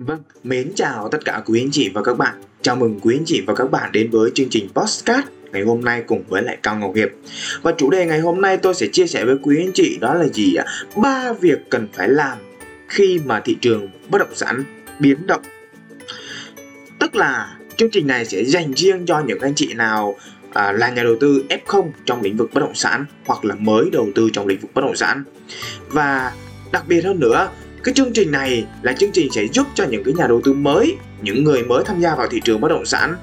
Vâng, mến chào tất cả quý anh chị và các bạn. Chào mừng quý anh chị và các bạn đến với chương trình Postcard ngày hôm nay cùng với lại Cao Ngọc Hiệp. Và chủ đề ngày hôm nay tôi sẽ chia sẻ với quý anh chị đó là gì ạ? Ba việc cần phải làm khi mà thị trường bất động sản biến động. Tức là chương trình này sẽ dành riêng cho những anh chị nào à, là nhà đầu tư F0 trong lĩnh vực bất động sản hoặc là mới đầu tư trong lĩnh vực bất động sản. Và đặc biệt hơn nữa cái chương trình này là chương trình sẽ giúp cho những cái nhà đầu tư mới những người mới tham gia vào thị trường bất động sản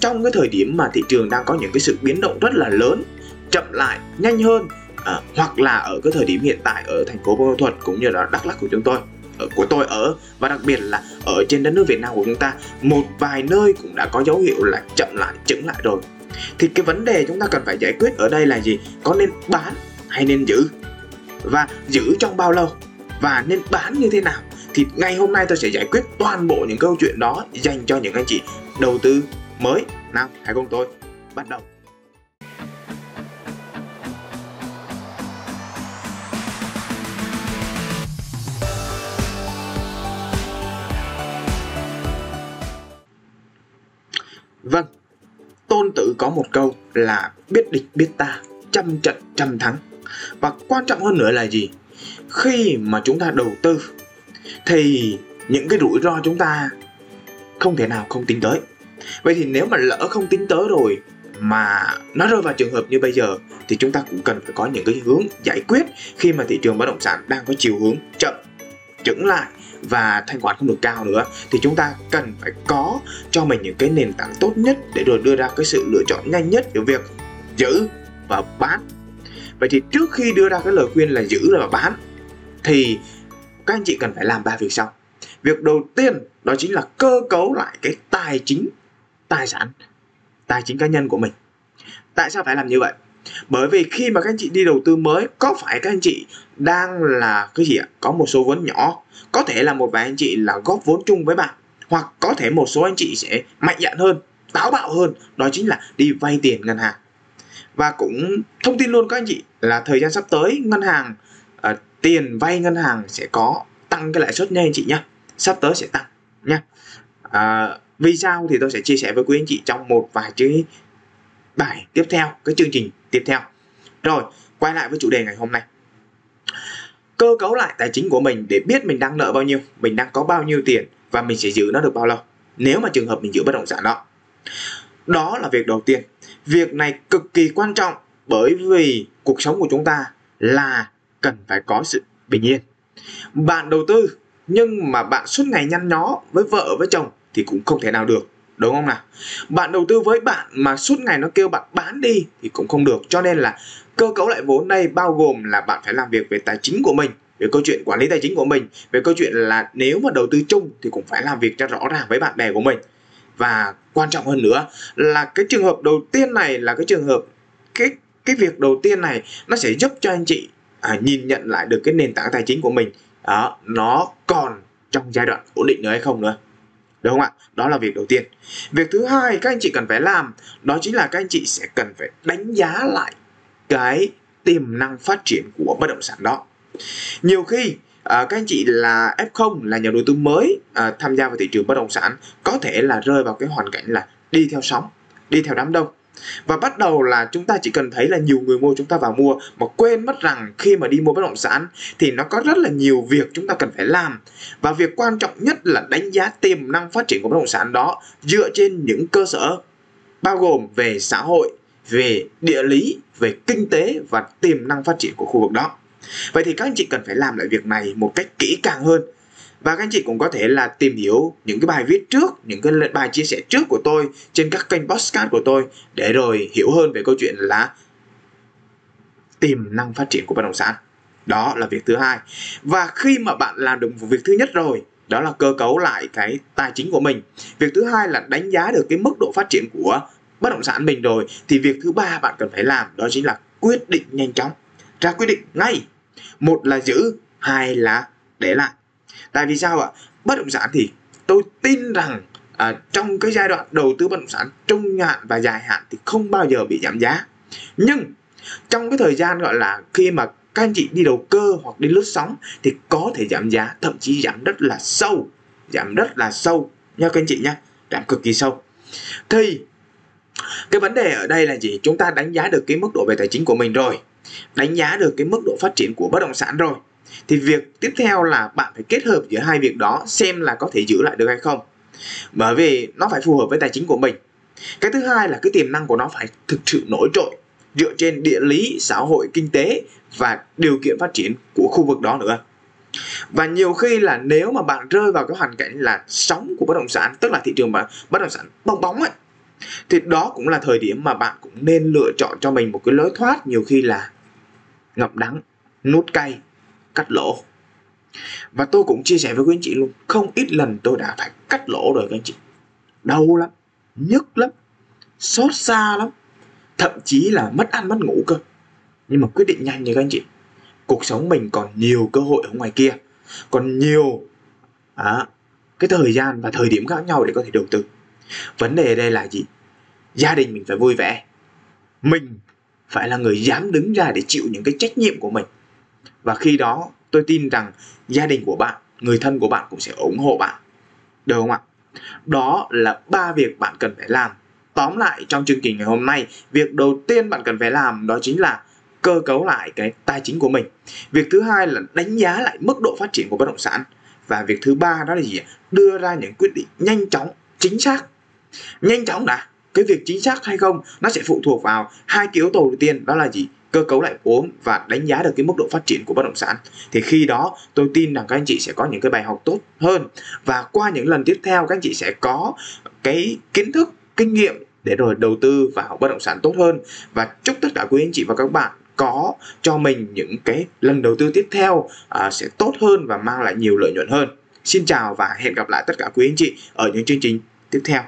trong cái thời điểm mà thị trường đang có những cái sự biến động rất là lớn chậm lại nhanh hơn à, hoặc là ở cái thời điểm hiện tại ở thành phố Buôn Ma Thuật cũng như là Đắk Lắk của chúng tôi ở của tôi ở và đặc biệt là ở trên đất nước Việt Nam của chúng ta một vài nơi cũng đã có dấu hiệu là chậm lại chững lại rồi. Thì cái vấn đề chúng ta cần phải giải quyết ở đây là gì? Có nên bán hay nên giữ? Và giữ trong bao lâu? Và nên bán như thế nào thì ngày hôm nay tôi sẽ giải quyết toàn bộ những câu chuyện đó dành cho những anh chị đầu tư mới nào hãy cùng tôi bắt đầu Vâng, tôn tử có một câu là biết địch biết ta, trăm trận trăm thắng. Và quan trọng hơn nữa là gì? Khi mà chúng ta đầu tư, thì những cái rủi ro chúng ta không thể nào không tính tới. Vậy thì nếu mà lỡ không tính tới rồi mà nó rơi vào trường hợp như bây giờ, thì chúng ta cũng cần phải có những cái hướng giải quyết khi mà thị trường bất động sản đang có chiều hướng chậm, chững lại và thanh khoản không được cao nữa. Thì chúng ta cần phải có cho mình những cái nền tảng tốt nhất để rồi đưa ra cái sự lựa chọn nhanh nhất về việc giữ và bán vậy thì trước khi đưa ra cái lời khuyên là giữ là bán, thì các anh chị cần phải làm ba việc sau. Việc đầu tiên đó chính là cơ cấu lại cái tài chính, tài sản, tài chính cá nhân của mình. Tại sao phải làm như vậy? Bởi vì khi mà các anh chị đi đầu tư mới, có phải các anh chị đang là cái gì ạ? Có một số vốn nhỏ, có thể là một vài anh chị là góp vốn chung với bạn, hoặc có thể một số anh chị sẽ mạnh dạn hơn, táo bạo hơn, đó chính là đi vay tiền ngân hàng và cũng thông tin luôn các anh chị là thời gian sắp tới ngân hàng uh, tiền vay ngân hàng sẽ có tăng cái lãi suất nha anh chị nhé sắp tới sẽ tăng nha. Uh, vì sao thì tôi sẽ chia sẻ với quý anh chị trong một vài cái bài tiếp theo cái chương trình tiếp theo. Rồi quay lại với chủ đề ngày hôm nay. Cơ cấu lại tài chính của mình để biết mình đang nợ bao nhiêu mình đang có bao nhiêu tiền và mình sẽ giữ nó được bao lâu. Nếu mà trường hợp mình giữ bất động sản đó đó là việc đầu tiên. Việc này cực kỳ quan trọng bởi vì cuộc sống của chúng ta là cần phải có sự bình yên. Bạn đầu tư, nhưng mà bạn suốt ngày nhăn nhó với vợ, với chồng thì cũng không thể nào được, đúng không nào? Bạn đầu tư với bạn mà suốt ngày nó kêu bạn bán đi thì cũng không được. Cho nên là cơ cấu lại vốn đây bao gồm là bạn phải làm việc về tài chính của mình, về câu chuyện quản lý tài chính của mình, về câu chuyện là nếu mà đầu tư chung thì cũng phải làm việc cho rõ ràng với bạn bè của mình và quan trọng hơn nữa là cái trường hợp đầu tiên này là cái trường hợp cái cái việc đầu tiên này nó sẽ giúp cho anh chị à, nhìn nhận lại được cái nền tảng tài chính của mình. Đó nó còn trong giai đoạn ổn định nữa hay không nữa. Đúng không ạ? Đó là việc đầu tiên. Việc thứ hai các anh chị cần phải làm đó chính là các anh chị sẽ cần phải đánh giá lại cái tiềm năng phát triển của bất động sản đó. Nhiều khi à, các anh chị là F0 là nhà đầu tư mới à, tham gia vào thị trường bất động sản có thể là rơi vào cái hoàn cảnh là đi theo sóng đi theo đám đông. Và bắt đầu là chúng ta chỉ cần thấy là nhiều người mua chúng ta vào mua mà quên mất rằng khi mà đi mua bất động sản thì nó có rất là nhiều việc chúng ta cần phải làm. Và việc quan trọng nhất là đánh giá tiềm năng phát triển của bất động sản đó dựa trên những cơ sở bao gồm về xã hội về địa lý về kinh tế và tiềm năng phát triển của khu vực đó vậy thì các anh chị cần phải làm lại việc này một cách kỹ càng hơn. Và các anh chị cũng có thể là tìm hiểu những cái bài viết trước, những cái bài chia sẻ trước của tôi trên các kênh podcast của tôi để rồi hiểu hơn về câu chuyện là tiềm năng phát triển của bất động sản. Đó là việc thứ hai. Và khi mà bạn làm được việc thứ nhất rồi, đó là cơ cấu lại cái tài chính của mình. Việc thứ hai là đánh giá được cái mức độ phát triển của bất động sản mình rồi, thì việc thứ ba bạn cần phải làm đó chính là quyết định nhanh chóng. Ra quyết định ngay một là giữ hai là để lại. Tại vì sao ạ? Bất động sản thì tôi tin rằng à, trong cái giai đoạn đầu tư bất động sản trung hạn và dài hạn thì không bao giờ bị giảm giá. Nhưng trong cái thời gian gọi là khi mà các anh chị đi đầu cơ hoặc đi lướt sóng thì có thể giảm giá thậm chí giảm rất là sâu giảm rất là sâu. Nha các anh chị nhé giảm cực kỳ sâu. Thì cái vấn đề ở đây là gì? Chúng ta đánh giá được cái mức độ về tài chính của mình rồi đánh giá được cái mức độ phát triển của bất động sản rồi. Thì việc tiếp theo là bạn phải kết hợp giữa hai việc đó, xem là có thể giữ lại được hay không. Bởi vì nó phải phù hợp với tài chính của mình. Cái thứ hai là cái tiềm năng của nó phải thực sự nổi trội, dựa trên địa lý, xã hội, kinh tế và điều kiện phát triển của khu vực đó nữa. Và nhiều khi là nếu mà bạn rơi vào cái hoàn cảnh là sóng của bất động sản, tức là thị trường bất động sản bong bóng ấy, thì đó cũng là thời điểm mà bạn cũng nên lựa chọn cho mình một cái lối thoát nhiều khi là ngậm đắng nút cay cắt lỗ. Và tôi cũng chia sẻ với quý anh chị luôn không ít lần tôi đã phải cắt lỗ rồi các anh chị. Đau lắm nhức lắm xót xa lắm thậm chí là mất ăn mất ngủ cơ. Nhưng mà quyết định nhanh như các anh chị. Cuộc sống mình còn nhiều cơ hội ở ngoài kia còn nhiều à, cái thời gian và thời điểm khác nhau để có thể đầu tư. Vấn đề đây là gì? Gia đình mình phải vui vẻ. Mình phải là người dám đứng ra để chịu những cái trách nhiệm của mình. Và khi đó, tôi tin rằng gia đình của bạn, người thân của bạn cũng sẽ ủng hộ bạn. Được không ạ? Đó là ba việc bạn cần phải làm. Tóm lại, trong chương trình ngày hôm nay, việc đầu tiên bạn cần phải làm đó chính là cơ cấu lại cái tài chính của mình. Việc thứ hai là đánh giá lại mức độ phát triển của bất động sản. Và việc thứ ba đó là gì đưa ra những quyết định nhanh chóng, chính xác. Nhanh chóng đã cái việc chính xác hay không nó sẽ phụ thuộc vào hai cái yếu tố đầu tiên đó là gì? Cơ cấu lại vốn và đánh giá được cái mức độ phát triển của bất động sản. Thì khi đó tôi tin rằng các anh chị sẽ có những cái bài học tốt hơn. Và qua những lần tiếp theo các anh chị sẽ có cái kiến thức kinh nghiệm để rồi đầu tư vào bất động sản tốt hơn. Và chúc tất cả quý anh chị và các bạn có cho mình những cái lần đầu tư tiếp theo à, sẽ tốt hơn và mang lại nhiều lợi nhuận hơn. Xin chào và hẹn gặp lại tất cả quý anh chị ở những chương trình tiếp theo.